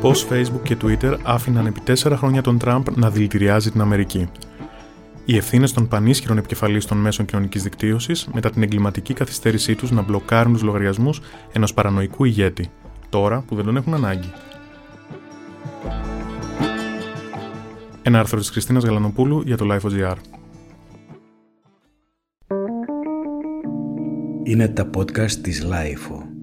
Πώς Facebook και Twitter άφηναν επί τέσσερα χρόνια τον Τραμπ να δηλητηριάζει την Αμερική. Οι ευθύνες των πανίσχυρων επικεφαλής των μέσων κοινωνικής δικτύωσης μετά την εγκληματική καθυστέρησή τους να μπλοκάρουν τους λογαριασμούς ενός παρανοϊκού ηγέτη, τώρα που δεν τον έχουν ανάγκη. Ένα άρθρο της Χριστίνας Γαλανοπούλου για το Life.gr. Είναι τα podcast της Life.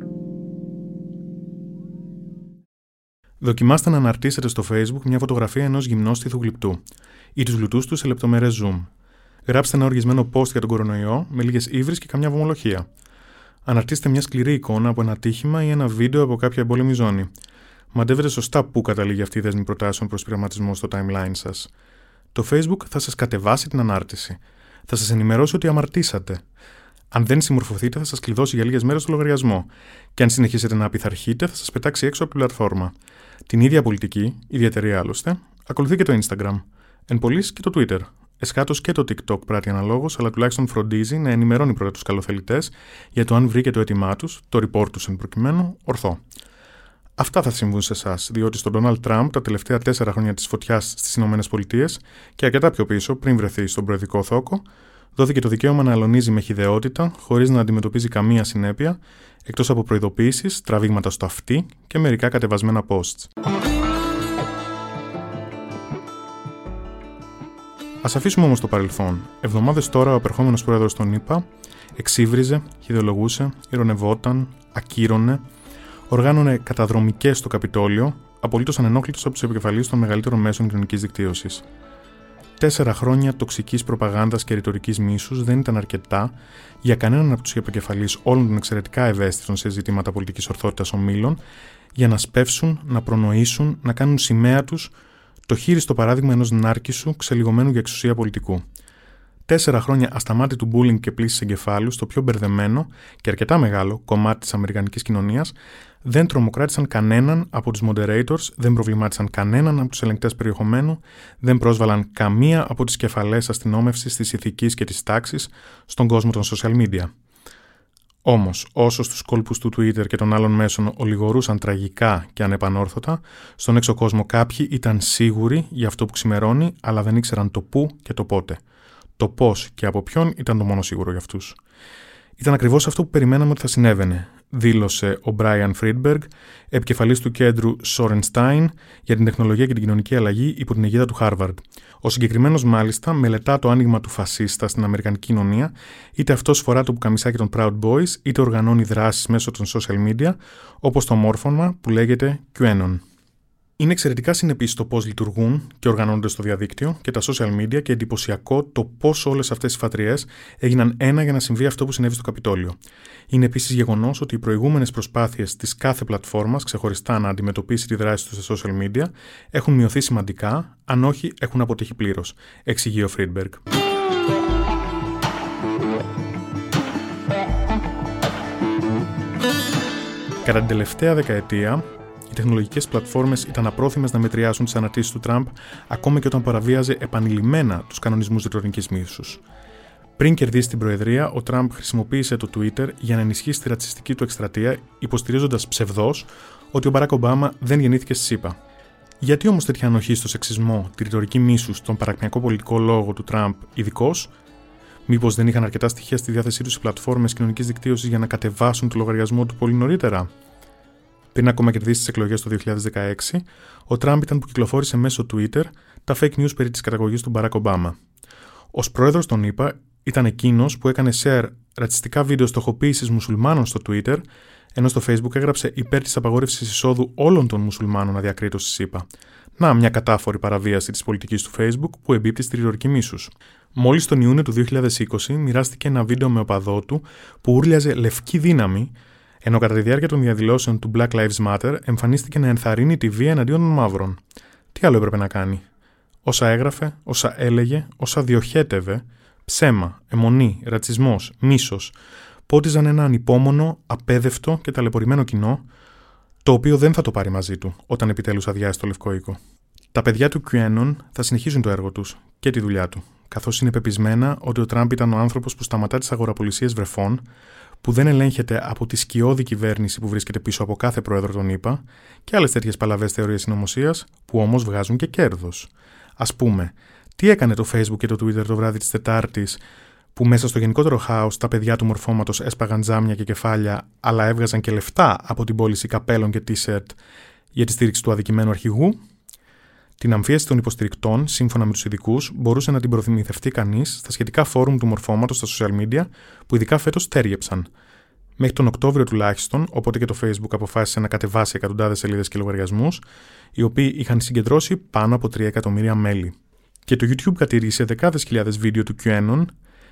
Δοκιμάστε να αναρτήσετε στο Facebook μια φωτογραφία ενός γυμνόστιθου γλυπτού ή τους γλουτού του σε λεπτομερές zoom. Γράψτε ένα οργισμένο post για τον κορονοϊό με λίγες ύβρις και καμιά βομολογία. Αναρτήστε μια σκληρή εικόνα από ένα τύχημα ή ένα βίντεο από κάποια εμπόλεμη ζώνη. Μαντεύετε σωστά πού καταλήγει αυτή η δέσμη προτάσεων προς πειραματισμό στο timeline σας. Το Facebook θα σας κατεβάσει την ανάρτηση. Θα σας ενημερώσει ότι αμαρτήσατε. Αν δεν συμμορφωθείτε, θα σας κλειδώσει για λίγες μέρες το λογαριασμό. Και αν συνεχίσετε να απειθαρχείτε, θα σας πετάξει έξω από την πλατφόρμα. Την ίδια πολιτική, ιδιαίτερη άλλωστε, ακολουθεί και το Instagram. Εν πωλής και το Twitter. Εσχάτως και το TikTok πράττει αναλόγως, αλλά τουλάχιστον φροντίζει να ενημερώνει πρώτα τους καλοθελητές για το αν βρήκε το έτοιμά τους, το report τους εν προκειμένου, ορθό. Αυτά θα συμβούν σε εσάς, διότι στον Donald Trump τα τελευταία τέσσερα χρόνια της φωτιάς στις ΗΠΑ και αρκετά πιο πίσω, πριν βρεθεί στον προεδρικό θόκο, δόθηκε το δικαίωμα να αλωνίζει με χιδεότητα, χωρίς να αντιμετωπίζει καμία συνέπεια, εκτός από προειδοποίησεις, τραβήγματα στο αυτί και μερικά κατεβασμένα posts. Α αφήσουμε όμως το παρελθόν. Εβδομάδες τώρα ο απερχόμενο πρόεδρος των ΗΠΑ εξύβριζε, χειδεολογούσε, ηρωνευόταν, ακύρωνε, οργάνωνε καταδρομικές στο Καπιτόλιο, απολύτως ανενόχλητος από τους επικεφαλείς των μεγαλύτερων μέσων κοινωνικής δικτύωσης. Τέσσερα χρόνια τοξικής προπαγάνδας και ρητορικής μίσους δεν ήταν αρκετά για κανέναν από τους επικεφαλεί όλων των εξαιρετικά ευαίσθητων σε ζητήματα πολιτικής ορθότητας ομίλων για να σπεύσουν, να προνοήσουν, να κάνουν σημαία τους το χείριστο παράδειγμα ενός νάρκισου ξελιγωμένου για εξουσία πολιτικού. Τέσσερα χρόνια ασταμάτητου bullying και πλήση εγκεφάλου στο πιο μπερδεμένο και αρκετά μεγάλο κομμάτι της Αμερικανικής κοινωνίας δεν τρομοκράτησαν κανέναν από τους moderators, δεν προβλημάτισαν κανέναν από τους ελεγκτές περιεχομένου, δεν πρόσβαλαν καμία από τις κεφαλές αστυνόμευσης της ηθικής και της τάξης στον κόσμο των social media. Όμως, όσο στους κόλπους του Twitter και των άλλων μέσων ολιγορούσαν τραγικά και ανεπανόρθωτα, στον έξω κόσμο κάποιοι ήταν σίγουροι για αυτό που ξημερώνει, αλλά δεν ήξεραν το πού και το πότε. Το πώς και από ποιον ήταν το μόνο σίγουρο για αυτούς. Ήταν ακριβώς αυτό που περιμέναμε ότι θα συνέβαινε, δήλωσε ο Brian Friedberg, επικεφαλής του κέντρου Sorenstein για την τεχνολογία και την κοινωνική αλλαγή υπό την αιγίδα του Harvard. Ο συγκεκριμένος, μάλιστα, μελετά το άνοιγμα του φασίστα στην Αμερικανική κοινωνία, είτε αυτός φορά το πουκαμισάκι των Proud Boys, είτε οργανώνει δράσεις μέσω των social media, όπως το μόρφωμα που λέγεται QAnon. Είναι εξαιρετικά συνεπή το πώς λειτουργούν και οργανώνονται στο διαδίκτυο και τα social media και εντυπωσιακό το πώς όλες αυτές οι φατριές έγιναν ένα για να συμβεί αυτό που συνέβη στο Καπιτόλιο. Είναι επίσης γεγονός ότι οι προηγούμενες προσπάθειες της κάθε πλατφόρμας ξεχωριστά να αντιμετωπίσει τη δράση τους στα social media έχουν μειωθεί σημαντικά, αν όχι έχουν αποτύχει πλήρως, εξηγεί ο Φρίντμπεργκ. Κατά την τελευταία δεκαετία, τεχνολογικές πλατφόρμες ήταν απρόθυμες να μετριάσουν τις αναρτήσεις του Τραμπ, ακόμη και όταν παραβίαζε επανειλημμένα τους κανονισμούς ρητορική μίσους. Πριν κερδίσει την Προεδρία, ο Τραμπ χρησιμοποίησε το Twitter για να ενισχύσει τη ρατσιστική του εκστρατεία, υποστηρίζοντας ψευδό ότι ο Μπαράκ Ομπάμα δεν γεννήθηκε στη ΣΥΠΑ. Γιατί όμως τέτοια ανοχή στο σεξισμό, τη ρητορική μίσους, τον παρακμιακό πολιτικό λόγο του Τραμπ ειδικός, Μήπως δεν είχαν αρκετά στοιχεία στη διάθεσή τους οι πλατφόρμες κοινωνικής δικτύωσης για να κατεβάσουν το λογαριασμό του πολύ νωρίτερα; Πριν ακόμα κερδίσει τις εκλογές το 2016, ο Τραμπ ήταν που κυκλοφόρησε μέσω Twitter τα fake news περί της καταγωγής του Μπαράκ Ομπάμα. Ω πρόεδρος των ΗΠΑ, ήταν εκείνος που έκανε share ρατσιστικά βίντεο στοχοποίησης μουσουλμάνων στο Twitter, ενώ στο Facebook έγραψε υπέρ της απαγόρευσης εισόδου όλων των μουσουλμάνων αδιακρίτως στη ΗΠΑ. Να, μια κατάφορη παραβίαση της πολιτικής του Facebook που εμπίπτει στη ρητορική μίσους. Μόλις τον Ιούνιο του 2020 μοιράστηκε ένα βίντεο με οπαδό του που ούρλιαζε λευκή δύναμη ενώ κατά τη διάρκεια των διαδηλώσεων του Black Lives Matter εμφανίστηκε να ενθαρρύνει τη βία εναντίον των μαύρων. Τι άλλο έπρεπε να κάνει; Όσα έγραφε, όσα έλεγε, όσα διοχέτευε, ψέμα, αιμονή, ρατσισμός, μίσος, πότιζαν ένα ανυπόμονο, απέδευτο και ταλαιπωρημένο κοινό, το οποίο δεν θα το πάρει μαζί του όταν επιτέλους αδειάσει το Λευκό Οίκο. Τα παιδιά του QAnon θα συνεχίσουν το έργο τους και τη δουλειά του, καθώς είναι πεπισμένα ότι ο Τραμπ ήταν ο άνθρωπος που σταματά τις αγοραπολισίες βρεφών, που δεν ελέγχεται από τη σκιώδη κυβέρνηση που βρίσκεται πίσω από κάθε πρόεδρο των ΗΠΑ και άλλες τέτοιες παλαβές θεωρίες συνωμοσίας που όμως βγάζουν και κέρδος. Α πούμε, τι έκανε το Facebook και το Twitter το βράδυ της Τετάρτης που μέσα στο γενικότερο χάος τα παιδιά του μορφώματος έσπαγαν τζάμια και κεφάλια, αλλά έβγαζαν και λεφτά από την πώληση καπέλων και t-shirt για τη στήριξη του αδικημένου αρχηγού; Την αμφίεση των υποστηρικτών, σύμφωνα με τους ειδικούς, μπορούσε να την προθυμηθευτεί κανείς στα σχετικά φόρουμ του μορφώματος στα social media, που ειδικά φέτος τέριεψαν. Μέχρι τον Οκτώβριο τουλάχιστον, οπότε και το Facebook αποφάσισε να κατεβάσει εκατοντάδες σελίδες και λογαριασμούς, οι οποίοι είχαν συγκεντρώσει πάνω από 3 εκατομμύρια μέλη. Και το YouTube κατηρήσε δεκάδες χιλιάδες βίντεο του QAnon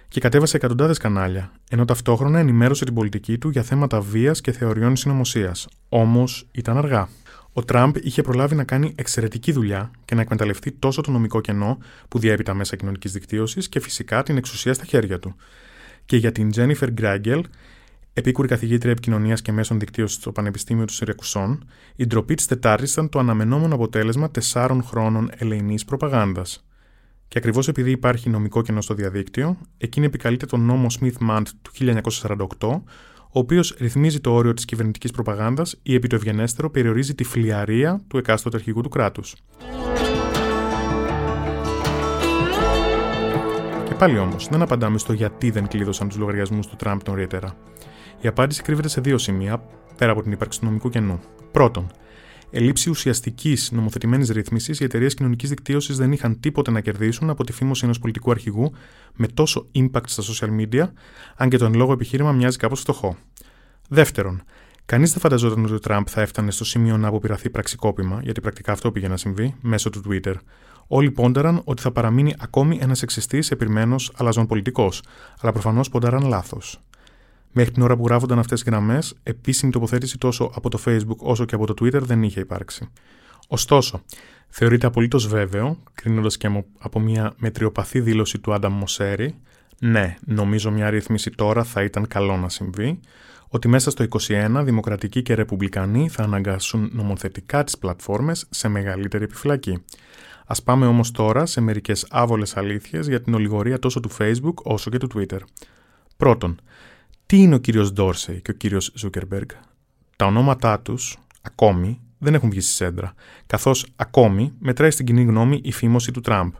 και κατέβασε εκατοντάδες κανάλια, ενώ ταυτόχρονα ενημέρωσε την πολιτική του για θέματα βίας και θεωριών συνωμοσίας. Όμως ήταν αργά. Ο Τραμπ είχε προλάβει να κάνει εξαιρετική δουλειά και να εκμεταλλευτεί τόσο το νομικό κενό που διέπει τα μέσα κοινωνικής δικτύωσης και φυσικά την εξουσία στα χέρια του. Και για την Τζένιφερ Γκράγκελ, επίκουρη καθηγήτρια επικοινωνίας και μέσων δικτύωσης στο Πανεπιστήμιο του Συριακουσών, η ντροπή της Τετάρτη ήταν το αναμενόμενο αποτέλεσμα τεσσάρων χρόνων ελεηνής προπαγάνδας. Και ακριβώς επειδή υπάρχει νομικό κενό στο διαδίκτυο, εκείνη επικαλείται τον νόμο Smith-Mant του 1948, ο οποίος ρυθμίζει το όριο της κυβερνητικής προπαγάνδας ή επί το ευγενέστερο περιορίζει τη φλιαρία του εκάστοτε αρχηγού του κράτους. Και πάλι όμως, δεν απαντάμε στο γιατί δεν κλείδωσαν τους λογαριασμούς του Τραμπ νωρίτερα. Η απάντηση κρύβεται σε δύο σημεία, πέρα από την ύπαρξη του νομικού κενού. Πρώτον, ελήψη ουσιαστικής νομοθετημένης ρύθμισης, οι εταιρείες κοινωνικής δικτύωσης δεν είχαν τίποτε να κερδίσουν από τη φήμωση ενός πολιτικού αρχηγού με τόσο impact στα social media, αν και το εν λόγω επιχείρημα μοιάζει κάπως φτωχό. Δεύτερον, κανείς δεν φανταζόταν ότι ο Τραμπ θα έφτανε στο σημείο να αποπειραθεί πραξικόπημα, γιατί πρακτικά αυτό πήγε να συμβεί, μέσω του Twitter. Όλοι πόνταραν ότι θα παραμείνει ακόμη ένας εξιστή, επιρμένο, αλαζόν πολιτικό, αλλά προφανώς πόνταραν λάθος. Μέχρι την ώρα που γράφονταν αυτές τι γραμμές, επίσημη τοποθέτηση τόσο από το Facebook όσο και από το Twitter δεν είχε υπάρξει. Ωστόσο, θεωρείται απολύτως βέβαιο, κρίνοντας και από μια μετριοπαθή δήλωση του Άνταμ Μοσέρη, ναι, νομίζω μια ρύθμιση τώρα θα ήταν καλό να συμβεί, ότι μέσα στο 2021 Δημοκρατικοί και Ρεπουμπλικανοί θα αναγκάσουν νομοθετικά τις πλατφόρμες σε μεγαλύτερη επιφυλακή. Α πάμε όμως τώρα σε μερικές άβολες αλήθειες για την ολιγορία τόσο του Facebook όσο και του Twitter. Πρώτον, τι είναι ο κύριος Ντόρσεϊ και ο κύριος Ζούκερμπεργκ; Τα ονόματά τους, ακόμη, δεν έχουν βγει στη σέντρα, καθώς ακόμη μετράει στην κοινή γνώμη η φήμωση του Τραμπ.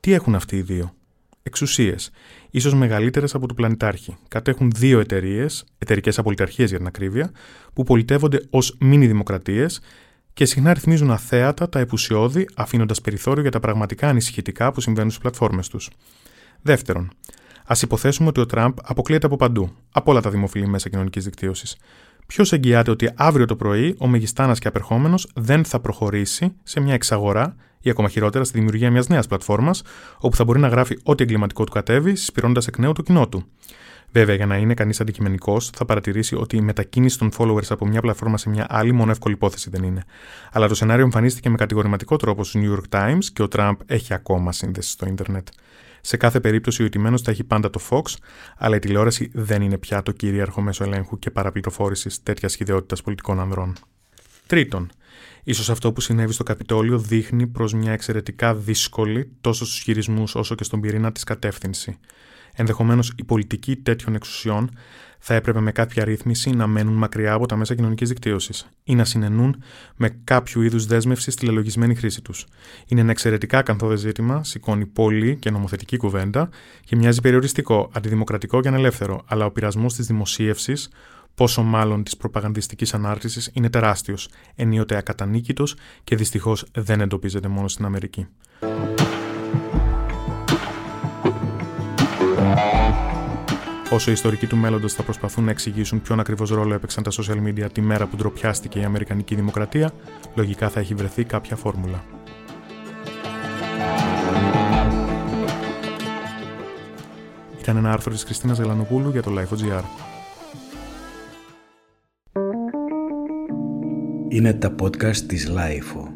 Τι έχουν αυτοί οι δύο; Εξουσίες, ίσως μεγαλύτερες από του πλανητάρχη. Κατέχουν δύο εταιρείες, εταιρικές απολυταρχίες για την ακρίβεια, που πολιτεύονται ως μίνι δημοκρατίες και συχνά ρυθμίζουν αθέατα τα επουσιώδη, αφήνοντας περιθώριο για τα πραγματικά ανησυχητικά που συμβαίνουν στις πλατφόρμες τους. Δεύτερον, Α υποθέσουμε ότι ο Τραμπ αποκλείεται από παντού, από όλα τα δημοφιλή μέσα κοινωνικής δικτύωσης. Ποιος εγγυάται ότι αύριο το πρωί ο Μεγιστάνας και απερχόμενος δεν θα προχωρήσει σε μια εξαγορά ή ακόμα χειρότερα στη δημιουργία μιας νέας πλατφόρμας, όπου θα μπορεί να γράφει ό,τι εγκληματικό του κατέβει, συσπηρώνοντας εκ νέου το κοινό του. Βέβαια, για να είναι κανείς αντικειμενικός, θα παρατηρήσει ότι η μετακίνηση των followers από μια πλατφόρμα σε μια άλλη μόνο εύκολη υπόθεση δεν είναι. Αλλά το σενάριο εμφανίστηκε με κατηγορηματικό τρόπο στο New York Times και ο Τραμπ έχει ακόμα σύνδεση στο ίντερνετ. Σε κάθε περίπτωση, ο ηττημένος θα έχει πάντα το Fox, αλλά η τηλεόραση δεν είναι πια το κυρίαρχο μέσο ελέγχου και παραπληροφόρησης τέτοιας σχηδιότητα πολιτικών ανδρών. Τρίτον, ίσως αυτό που συνέβη στο Καπιτόλιο δείχνει προς μια εξαιρετικά δύσκολη τόσο στους χειρισμούς όσο και στον πυρήνα της κατεύθυνση. Ενδεχομένως η πολιτική τέτοιων εξουσιών θα έπρεπε με κάποια ρύθμιση να μένουν μακριά από τα μέσα κοινωνικής δικτύωσης ή να συνενούν με κάποιο είδους δέσμευση στη λελογισμένη χρήση τους. Είναι ένα εξαιρετικά ακαθόδες ζήτημα, σηκώνει πολύ και νομοθετική κουβέντα και μοιάζει περιοριστικό, αντιδημοκρατικό και ανελεύθερο, αλλά ο πειρασμός της δημοσίευσης, πόσο μάλλον της προπαγανδιστικής ανάρτησης, είναι τεράστιος, ενίοτε ακατανίκητος και δυστυχώς δεν εντοπίζεται μόνο στην Αμερική. Όσο οι ιστορικοί του μέλλοντος θα προσπαθούν να εξηγήσουν ποιον ακριβώς ρόλο έπαιξαν τα social media τη μέρα που ντροπιάστηκε η Αμερικανική Δημοκρατία, λογικά θα έχει βρεθεί κάποια φόρμουλα. Ήταν ένα άρθρο της Χριστίνας Γελανοπούλου για το Life.gr. Είναι τα podcast της Life.